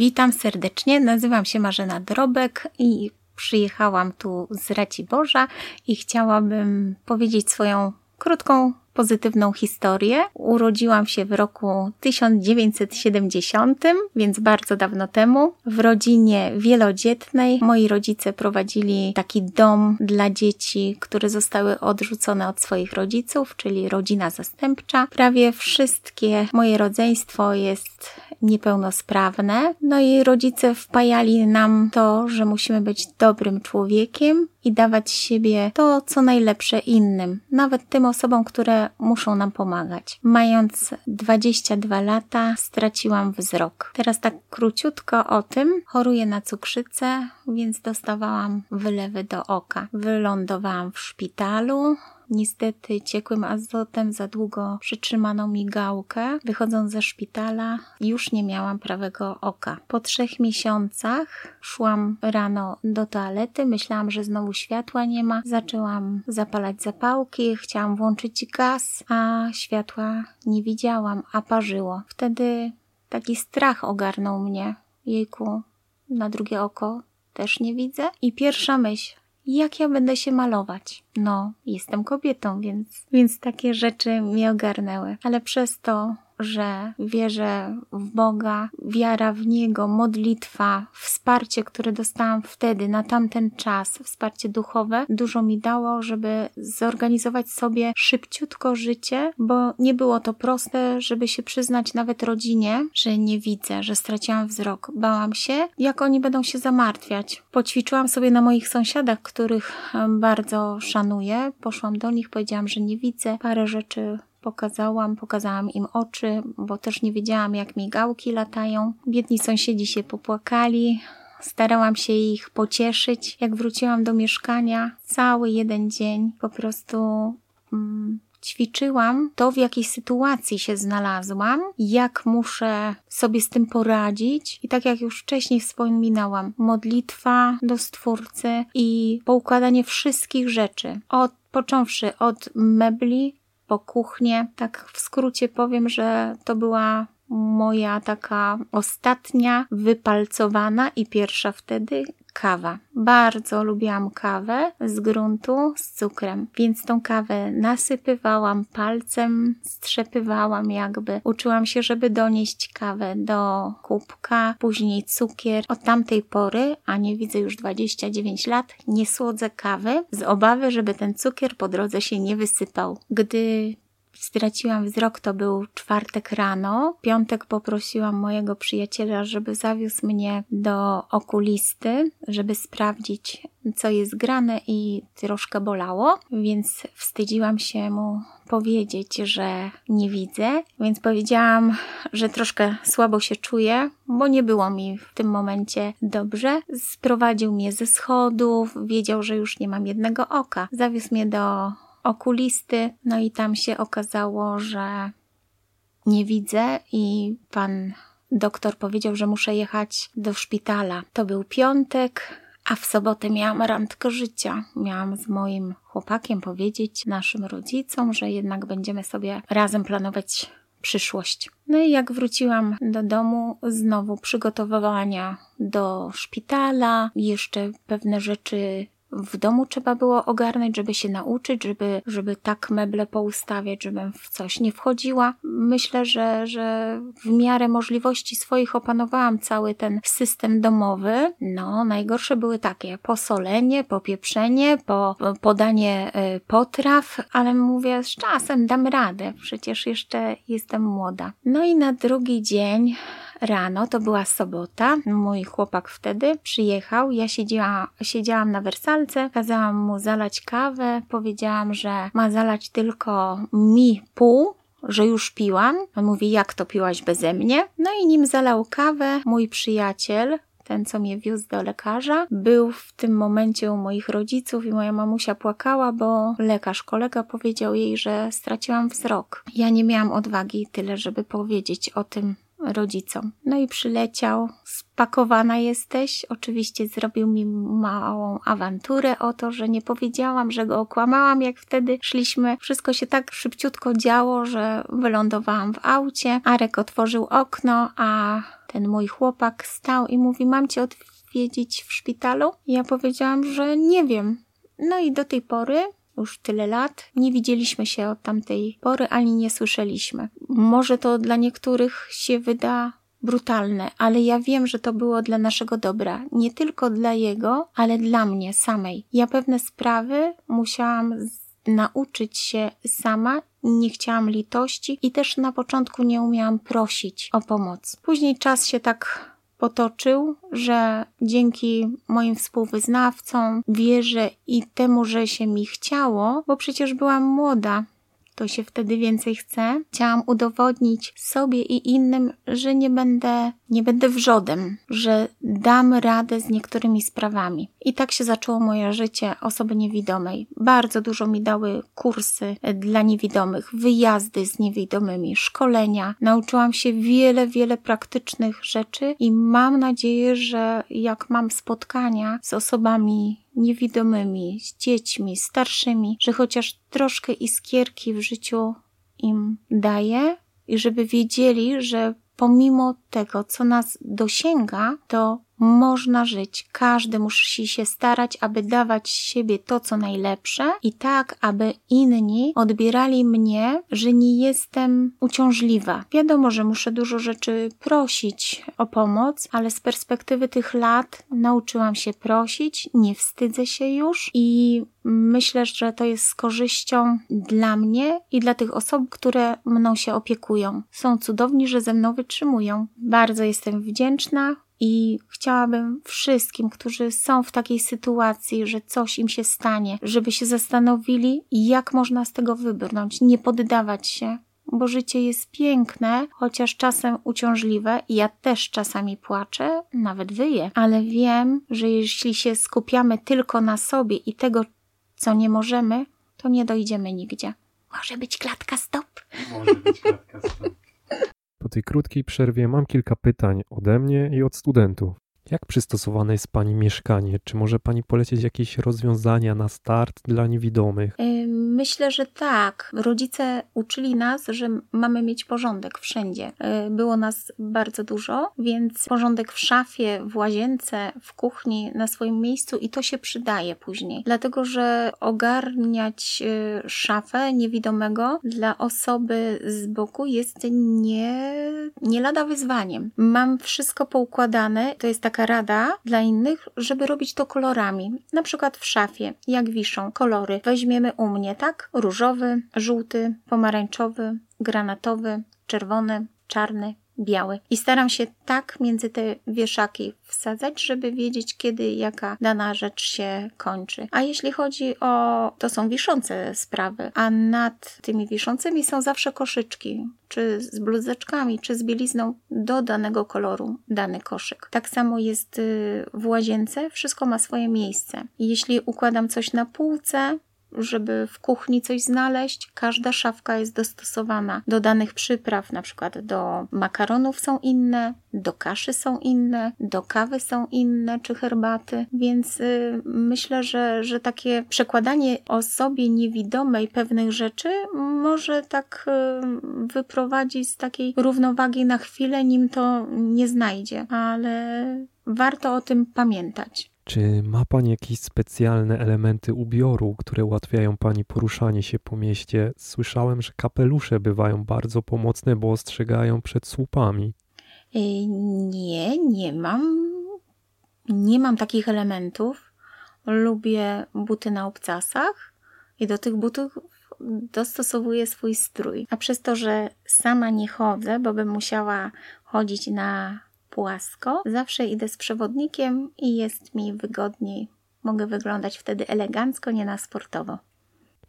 Witam serdecznie, nazywam się Marzena Drobek i przyjechałam tu z Raciborza i chciałabym powiedzieć swoją krótką, pozytywną historię. Urodziłam się w roku 1970, więc bardzo dawno temu, w rodzinie wielodzietnej. Moi rodzice prowadzili taki dom dla dzieci, które zostały odrzucone od swoich rodziców, czyli rodzina zastępcza. Prawie wszystkie moje rodzeństwo jest niepełnosprawne. No i rodzice wpajali nam to, że musimy być dobrym człowiekiem i dawać siebie to, co najlepsze innym, nawet tym osobom, które muszą nam pomagać. Mając 22 lata, straciłam wzrok. Teraz tak króciutko o tym. Choruję na cukrzycę, więc dostawałam wylewy do oka. Wylądowałam w szpitalu, Niestety ciekłym azotem za długo przytrzymano mi gałkę. Wychodząc ze szpitala już nie miałam prawego oka. Po trzech miesiącach szłam rano do toalety, myślałam, że znowu światła nie ma. Zaczęłam zapalać zapałki, chciałam włączyć gaz, a światła nie widziałam, a parzyło. Wtedy taki strach ogarnął mnie. Jejku, na drugie oko też nie widzę. I pierwsza myśl, jak ja będę się malować? No, jestem kobietą, więc, więc takie rzeczy mnie ogarnęły. Ale przez to że wierzę w Boga, wiara w Niego, modlitwa, wsparcie, które dostałam wtedy, na tamten czas, wsparcie duchowe, dużo mi dało, żeby zorganizować sobie szybciutko życie, bo nie było to proste, żeby się przyznać nawet rodzinie, że nie widzę, że straciłam wzrok. Bałam się, jak oni będą się zamartwiać. Poćwiczyłam sobie na moich sąsiadach, których bardzo szanuję. Poszłam do nich, powiedziałam, że nie widzę. Parę rzeczy pokazałam, pokazałam im oczy, bo też nie wiedziałam, jak migałki latają. Biedni sąsiedzi się popłakali. Starałam się ich pocieszyć. Jak wróciłam do mieszkania, cały jeden dzień po prostu mm, ćwiczyłam to, w jakiej sytuacji się znalazłam, jak muszę sobie z tym poradzić. I tak jak już wcześniej wspominałam, modlitwa do Stwórcy i poukładanie wszystkich rzeczy. Od, począwszy od mebli, po kuchnię. Tak w skrócie powiem, że to była moja taka ostatnia wypalcowana i pierwsza wtedy kawa. Bardzo lubiłam kawę z gruntu z cukrem, więc tą kawę nasypywałam palcem, strzepywałam jakby. Uczyłam się, żeby donieść kawę do kubka, później cukier. Od tamtej pory, a nie widzę już 29 lat, nie słodzę kawy z obawy, żeby ten cukier po drodze się nie wysypał. Gdy straciłam wzrok, to był czwartek rano. Piątek poprosiłam mojego przyjaciela, żeby zawiózł mnie do okulisty, żeby sprawdzić, co jest grane i troszkę bolało, więc wstydziłam się mu powiedzieć, że nie widzę, więc powiedziałam, że troszkę słabo się czuję, bo nie było mi w tym momencie dobrze. Sprowadził mnie ze schodów, wiedział, że już nie mam jednego oka. Zawiózł mnie do okulisty, no i tam się okazało, że nie widzę i pan doktor powiedział, że muszę jechać do szpitala. To był piątek, a w sobotę miałam randkę życia. Miałam z moim chłopakiem powiedzieć naszym rodzicom, że jednak będziemy sobie razem planować przyszłość. No i jak wróciłam do domu, znowu przygotowywania do szpitala, jeszcze pewne rzeczy w domu trzeba było ogarnąć, żeby się nauczyć, żeby, żeby tak meble poustawiać, żebym w coś nie wchodziła. Myślę, że, że w miarę możliwości swoich opanowałam cały ten system domowy. No, najgorsze były takie posolenie, popieprzenie, po, podanie y, potraw, ale mówię, z czasem dam radę, przecież jeszcze jestem młoda. No i na drugi dzień rano, to była sobota, mój chłopak wtedy przyjechał, ja siedziała, siedziałam na wersalce, kazałam mu zalać kawę, powiedziałam, że ma zalać tylko mi pół, że już piłam. On mówi, jak to piłaś beze mnie? No i nim zalał kawę, mój przyjaciel, ten, co mnie wiózł do lekarza, był w tym momencie u moich rodziców i moja mamusia płakała, bo lekarz, kolega powiedział jej, że straciłam wzrok. Ja nie miałam odwagi tyle, żeby powiedzieć o tym rodzicom. No i przyleciał, spakowana jesteś. Oczywiście zrobił mi małą awanturę o to, że nie powiedziałam, że go okłamałam, jak wtedy szliśmy. Wszystko się tak szybciutko działo, że wylądowałam w aucie. Arek otworzył okno, a ten mój chłopak stał i mówi: Mam cię odwiedzić w szpitalu? Ja powiedziałam, że nie wiem. No i do tej pory już tyle lat. Nie widzieliśmy się od tamtej pory, ani nie słyszeliśmy. Może to dla niektórych się wyda brutalne, ale ja wiem, że to było dla naszego dobra. Nie tylko dla jego, ale dla mnie samej. Ja pewne sprawy musiałam nauczyć się sama, nie chciałam litości i też na początku nie umiałam prosić o pomoc. Później czas się tak potoczył, że dzięki moim współwyznawcom, wierze i temu, że się mi chciało, bo przecież byłam młoda, to się wtedy więcej chce. Chciałam udowodnić sobie i innym, że nie będę, nie będę wrzodem, że dam radę z niektórymi sprawami. I tak się zaczęło moje życie osoby niewidomej. Bardzo dużo mi dały kursy dla niewidomych, wyjazdy z niewidomymi, szkolenia. Nauczyłam się wiele, wiele praktycznych rzeczy i mam nadzieję, że jak mam spotkania z osobami niewidomymi, z dziećmi, starszymi, że chociaż troszkę iskierki w życiu im daję i żeby wiedzieli, że pomimo tego, co nas dosięga, to można żyć. Każdy musi się starać, aby dawać siebie to, co najlepsze i tak, aby inni odbierali mnie, że nie jestem uciążliwa. Wiadomo, że muszę dużo rzeczy prosić o pomoc, ale z perspektywy tych lat nauczyłam się prosić, nie wstydzę się już i myślę, że to jest z korzyścią dla mnie i dla tych osób, które mną się opiekują. Są cudowni, że ze mną wytrzymują. Bardzo jestem wdzięczna i chciałabym wszystkim, którzy są w takiej sytuacji, że coś im się stanie, żeby się zastanowili, jak można z tego wybrnąć, nie poddawać się, bo życie jest piękne, chociaż czasem uciążliwe. Ja też czasami płaczę, nawet wyję, ale wiem, że jeśli się skupiamy tylko na sobie i tego, co nie możemy, to nie dojdziemy nigdzie. Może być klatka stop. Może być klatka stop. Po tej krótkiej przerwie mam kilka pytań ode mnie i od studentów. Jak przystosowane jest Pani mieszkanie? Czy może Pani polecić jakieś rozwiązania na start dla niewidomych? Myślę, że tak. Rodzice uczyli nas, że mamy mieć porządek wszędzie. Było nas bardzo dużo, więc porządek w szafie, w łazience, w kuchni, na swoim miejscu i to się przydaje później. Dlatego, że ogarniać szafę niewidomego dla osoby z boku jest nie, nie lada wyzwaniem. Mam wszystko poukładane. To jest taka taka rada dla innych, żeby robić to kolorami. Na przykład w szafie, jak wiszą kolory. Weźmiemy u mnie, tak? Różowy, żółty, pomarańczowy, granatowy, czerwony, czarny, biały. I staram się tak między te wieszaki wsadzać, żeby wiedzieć, kiedy jaka dana rzecz się kończy. A jeśli chodzi o. to są wiszące sprawy, a nad tymi wiszącymi są zawsze koszyczki, czy z bluzeczkami, czy z bielizną do danego koloru dany koszyk. Tak samo jest y, w łazience, wszystko ma swoje miejsce. Jeśli układam coś na półce, żeby w kuchni coś znaleźć, każda szafka jest dostosowana do danych przypraw, na przykład do makaronów są inne, do kaszy są inne, do kawy są inne, czy herbaty, więc y, myślę, że, że takie przekładanie osobie niewidomej pewnych rzeczy może tak y, wyprowadzić z takiej równowagi na chwilę, nim to nie znajdzie, ale warto o tym pamiętać. Czy ma Pani jakieś specjalne elementy ubioru, które ułatwiają Pani poruszanie się po mieście? Słyszałem, że kapelusze bywają bardzo pomocne, bo ostrzegają przed słupami. Nie, nie mam. Nie mam takich elementów. Lubię buty na obcasach i do tych butów dostosowuję swój strój. A przez to, że sama nie chodzę, bo bym musiała chodzić na płasko. Zawsze idę z przewodnikiem i jest mi wygodniej. Mogę wyglądać wtedy elegancko, nie na sportowo.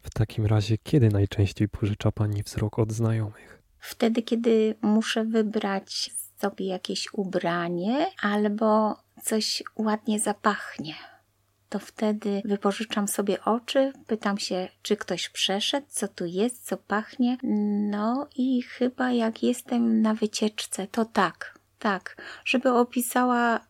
W takim razie, kiedy najczęściej pożycza Pani wzrok od znajomych? Wtedy, kiedy muszę wybrać sobie jakieś ubranie albo coś ładnie zapachnie. To wtedy wypożyczam sobie oczy, pytam się, czy ktoś przeszedł, co tu jest, co pachnie. No i chyba jak jestem na wycieczce, to tak, tak, żeby opisała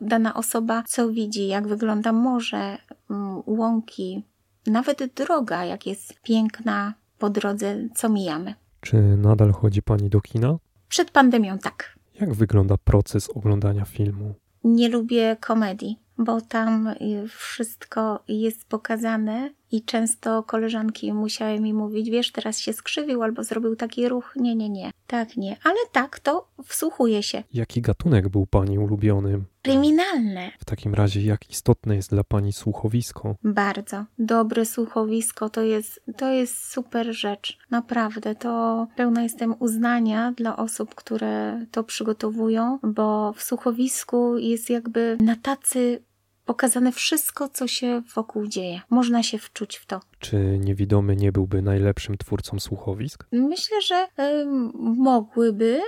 dana osoba, co widzi, jak wygląda morze, mm, łąki, nawet droga, jak jest piękna po drodze, co mijamy. Czy nadal chodzi Pani do kina? Przed pandemią tak. Jak wygląda proces oglądania filmu? Nie lubię komedii, bo tam y, wszystko jest pokazane i często koleżanki musiały mi mówić, wiesz, teraz się skrzywił albo zrobił taki ruch. Nie, nie, nie. Tak, nie. Ale tak, to wsłuchuje się. Jaki gatunek był Pani ulubionym? Kryminalne. W takim razie, jak istotne jest dla Pani słuchowisko? Bardzo. Dobre słuchowisko to jest, to jest super rzecz. Naprawdę. To pełna jestem uznania dla osób, które to przygotowują, bo w słuchowisku jest jakby na tacy pokazane wszystko, co się wokół dzieje. Można się wczuć w to. Czy niewidomy nie byłby najlepszym twórcą słuchowisk? Myślę, że y, mogłyby,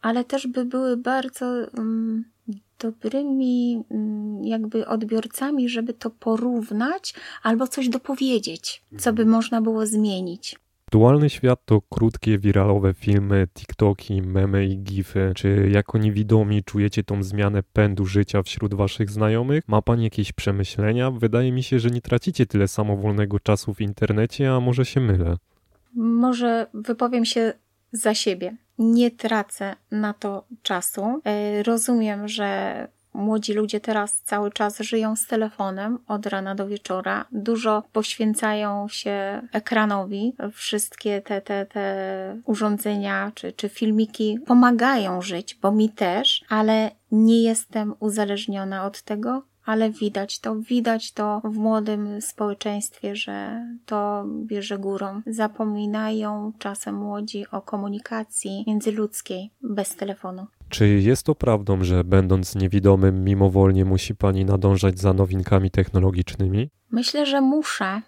ale też by były bardzo y, dobrymi y, jakby odbiorcami, żeby to porównać albo coś dopowiedzieć, co by można było zmienić. Aktualny świat to krótkie, wiralowe filmy, TikToki, memy i gify. Czy jako niewidomi czujecie tą zmianę pędu życia wśród waszych znajomych? Ma pani jakieś przemyślenia? Wydaje mi się, że nie tracicie tyle samowolnego czasu w internecie, a może się mylę. Może wypowiem się za siebie. Nie tracę na to czasu. E, rozumiem, że Młodzi ludzie teraz cały czas żyją z telefonem od rana do wieczora. Dużo poświęcają się ekranowi. Wszystkie te, te, te urządzenia czy, czy filmiki pomagają żyć, bo mi też, ale nie jestem uzależniona od tego, ale widać to, widać to w młodym społeczeństwie, że to bierze górą. Zapominają czasem młodzi o komunikacji międzyludzkiej bez telefonu. Czy jest to prawdą, że będąc niewidomym, mimowolnie musi pani nadążać za nowinkami technologicznymi? Myślę, że muszę,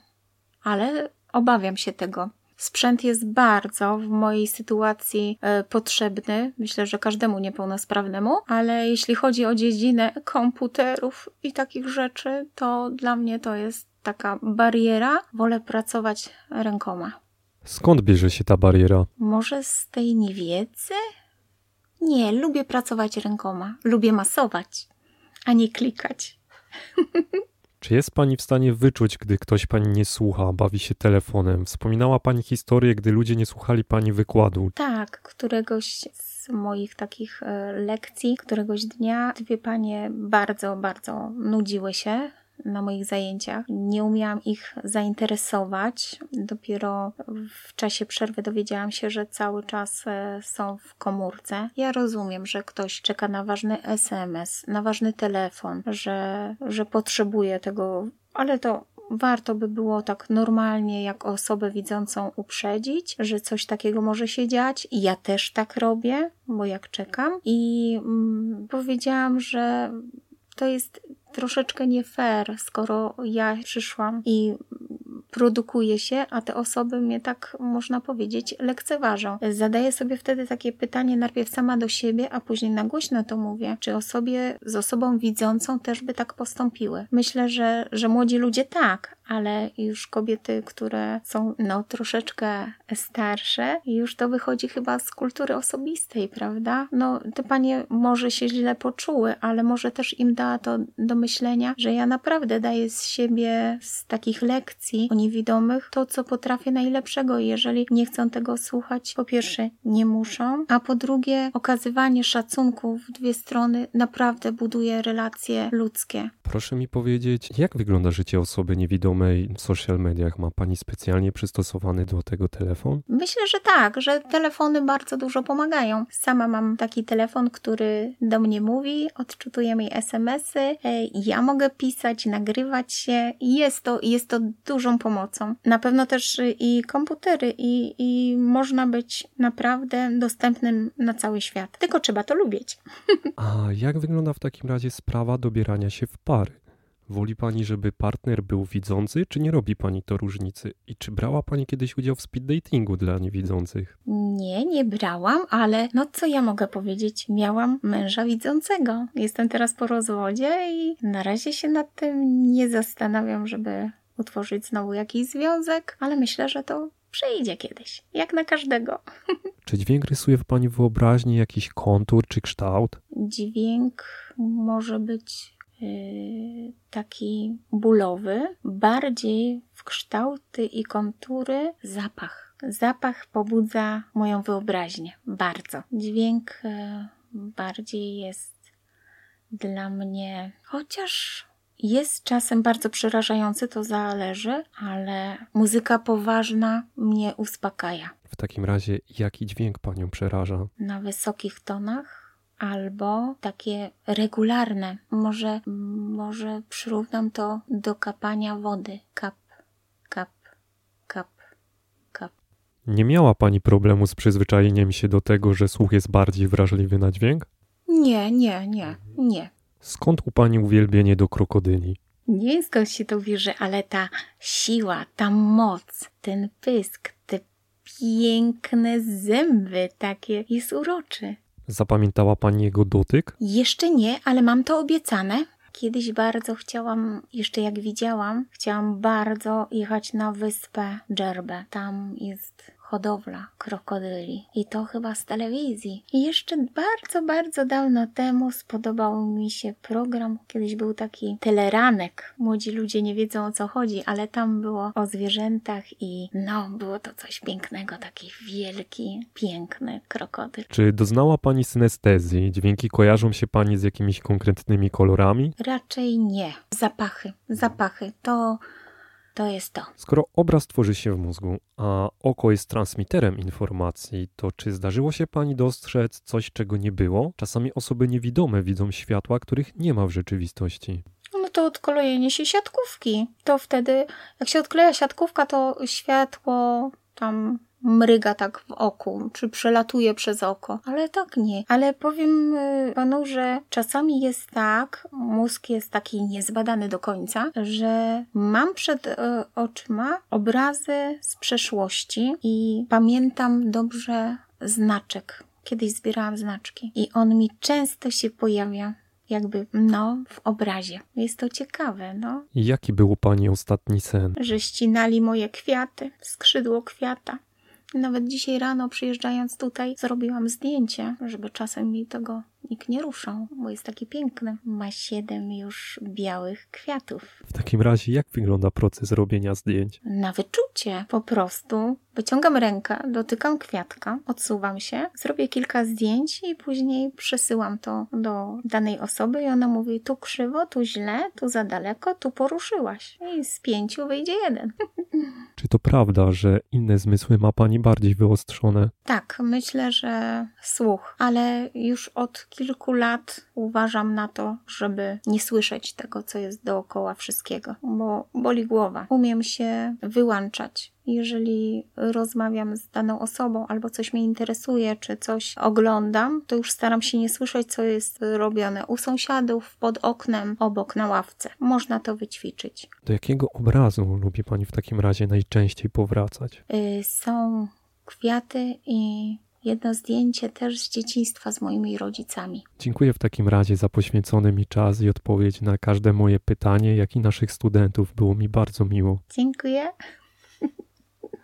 ale obawiam się tego. Sprzęt jest bardzo w mojej sytuacji e, potrzebny, myślę, że każdemu niepełnosprawnemu, ale jeśli chodzi o dziedzinę komputerów i takich rzeczy, to dla mnie to jest taka bariera. Wolę pracować rękoma. Skąd bierze się ta bariera? Może z tej niewiedzy? Nie, lubię pracować rękoma. Lubię masować, a nie klikać. Czy jest Pani w stanie wyczuć, gdy ktoś Pani nie słucha, bawi się telefonem? Wspominała Pani historię, gdy ludzie nie słuchali Pani wykładu. Tak, któregoś z moich takich e, lekcji, któregoś dnia dwie panie bardzo, bardzo nudziły się na moich zajęciach. Nie umiałam ich zainteresować. Dopiero w czasie przerwy dowiedziałam się, że cały czas e, są w komórce. Ja rozumiem, że ktoś czeka na ważny SMS, na ważny telefon, że, że potrzebuje tego, ale to warto by było tak normalnie, jak osobę widzącą uprzedzić, że coś takiego może się dziać. Ja też tak robię, bo jak czekam. I mm, powiedziałam, że to jest troszeczkę nie fair, skoro ja przyszłam i produkuje się, a te osoby mnie tak, można powiedzieć, lekceważą. Zadaję sobie wtedy takie pytanie najpierw sama do siebie, a później na głośno to mówię, czy osobie z osobą widzącą też by tak postąpiły. Myślę, że, że młodzi ludzie tak, ale już kobiety, które są no troszeczkę starsze, już to wychodzi chyba z kultury osobistej, prawda? No te panie może się źle poczuły, ale może też im da to do myślenia, że ja naprawdę daję z siebie z takich lekcji o niewidomych to, co potrafię najlepszego. Jeżeli nie chcą tego słuchać, po pierwsze nie muszą, a po drugie okazywanie szacunku w dwie strony naprawdę buduje relacje ludzkie. Proszę mi powiedzieć, jak wygląda życie osoby niewidomej w social mediach? Ma Pani specjalnie przystosowany do tego telefon? Myślę, że tak, że telefony bardzo dużo pomagają. Sama mam taki telefon, który do mnie mówi, odczytuje mi SMS-y, e, ja mogę pisać, nagrywać się jest to, jest to dużą pomocą. Na pewno też i komputery i, i można być naprawdę dostępnym na cały świat. Tylko trzeba to lubić. A jak wygląda w takim razie sprawa dobierania się w pary? Woli pani, żeby partner był widzący, czy nie robi pani to różnicy? I czy brała pani kiedyś udział w speed datingu dla niewidzących? Nie, nie brałam, ale no co ja mogę powiedzieć? Miałam męża widzącego. Jestem teraz po rozwodzie i na razie się nad tym nie zastanawiam, żeby utworzyć znowu jakiś związek, ale myślę, że to przyjdzie kiedyś, jak na każdego. Czy dźwięk rysuje w pani wyobraźni jakiś kontur czy kształt? Dźwięk może być yy, taki bólowy, bardziej w kształty i kontury zapach. Zapach pobudza moją wyobraźnię bardzo. Dźwięk yy, bardziej jest dla mnie, chociaż jest czasem bardzo przerażający, to zależy, ale muzyka poważna mnie uspokaja. W takim razie, jaki dźwięk panią przeraża? Na wysokich tonach albo takie regularne. Może, może przyrównam to do kapania wody. Kap, kap, kap, kap. Nie miała pani problemu z przyzwyczajeniem się do tego, że słuch jest bardziej wrażliwy na dźwięk? Nie, nie, nie, nie. Skąd u pani uwielbienie do krokodyli? Nie skąd się to bierze, ale ta siła, ta moc, ten pysk, te piękne zęby takie jest uroczy. Zapamiętała pani jego dotyk? Jeszcze nie, ale mam to obiecane. Kiedyś bardzo chciałam, jeszcze jak widziałam, chciałam bardzo jechać na wyspę Dżerbę. Tam jest hodowla krokodyli. I to chyba z telewizji. I jeszcze bardzo, bardzo dawno temu spodobał mi się program. Kiedyś był taki teleranek. Młodzi ludzie nie wiedzą o co chodzi, ale tam było o zwierzętach i no, było to coś pięknego. Taki wielki, piękny krokodyl. Czy doznała pani synestezji? Dźwięki kojarzą się pani z jakimiś konkretnymi kolorami? Raczej nie. Zapachy. Zapachy. To to jest to. Skoro obraz tworzy się w mózgu, a oko jest transmiterem informacji, to czy zdarzyło się pani dostrzec coś, czego nie było? Czasami osoby niewidome widzą światła, których nie ma w rzeczywistości. No to odkolejenie się siatkówki. To wtedy, jak się odkleja siatkówka, to światło tam mryga tak w oku, czy przelatuje przez oko, ale tak nie. Ale powiem y, panu, że czasami jest tak, mózg jest taki niezbadany do końca, że mam przed y, oczyma obrazy z przeszłości i pamiętam dobrze znaczek. Kiedyś zbierałam znaczki i on mi często się pojawia jakby, no, w obrazie. Jest to ciekawe, no. Jaki był pani ostatni sen? Że ścinali moje kwiaty, skrzydło kwiata. Nawet dzisiaj rano przyjeżdżając tutaj zrobiłam zdjęcie, żeby czasem mi tego nikt nie ruszał, bo jest taki piękny. Ma siedem już białych kwiatów. W takim razie jak wygląda proces robienia zdjęć? Na wyczucie po prostu. Wyciągam rękę, dotykam kwiatka, odsuwam się, zrobię kilka zdjęć i później przesyłam to do danej osoby i ona mówi tu krzywo, tu źle, tu za daleko, tu poruszyłaś. I z pięciu wyjdzie jeden. Czy to prawda, że inne zmysły ma pani bardziej wyostrzone? Tak, myślę, że słuch, ale już od kilku lat uważam na to, żeby nie słyszeć tego, co jest dookoła wszystkiego, bo boli głowa. Umiem się wyłączać jeżeli rozmawiam z daną osobą albo coś mnie interesuje, czy coś oglądam, to już staram się nie słyszeć, co jest robione u sąsiadów, pod oknem, obok na ławce. Można to wyćwiczyć. Do jakiego obrazu lubi Pani w takim razie najczęściej powracać? Yy, są kwiaty i jedno zdjęcie też z dzieciństwa z moimi rodzicami. Dziękuję w takim razie za poświęcony mi czas i odpowiedź na każde moje pytanie, jak i naszych studentów. Było mi bardzo miło. Dziękuję.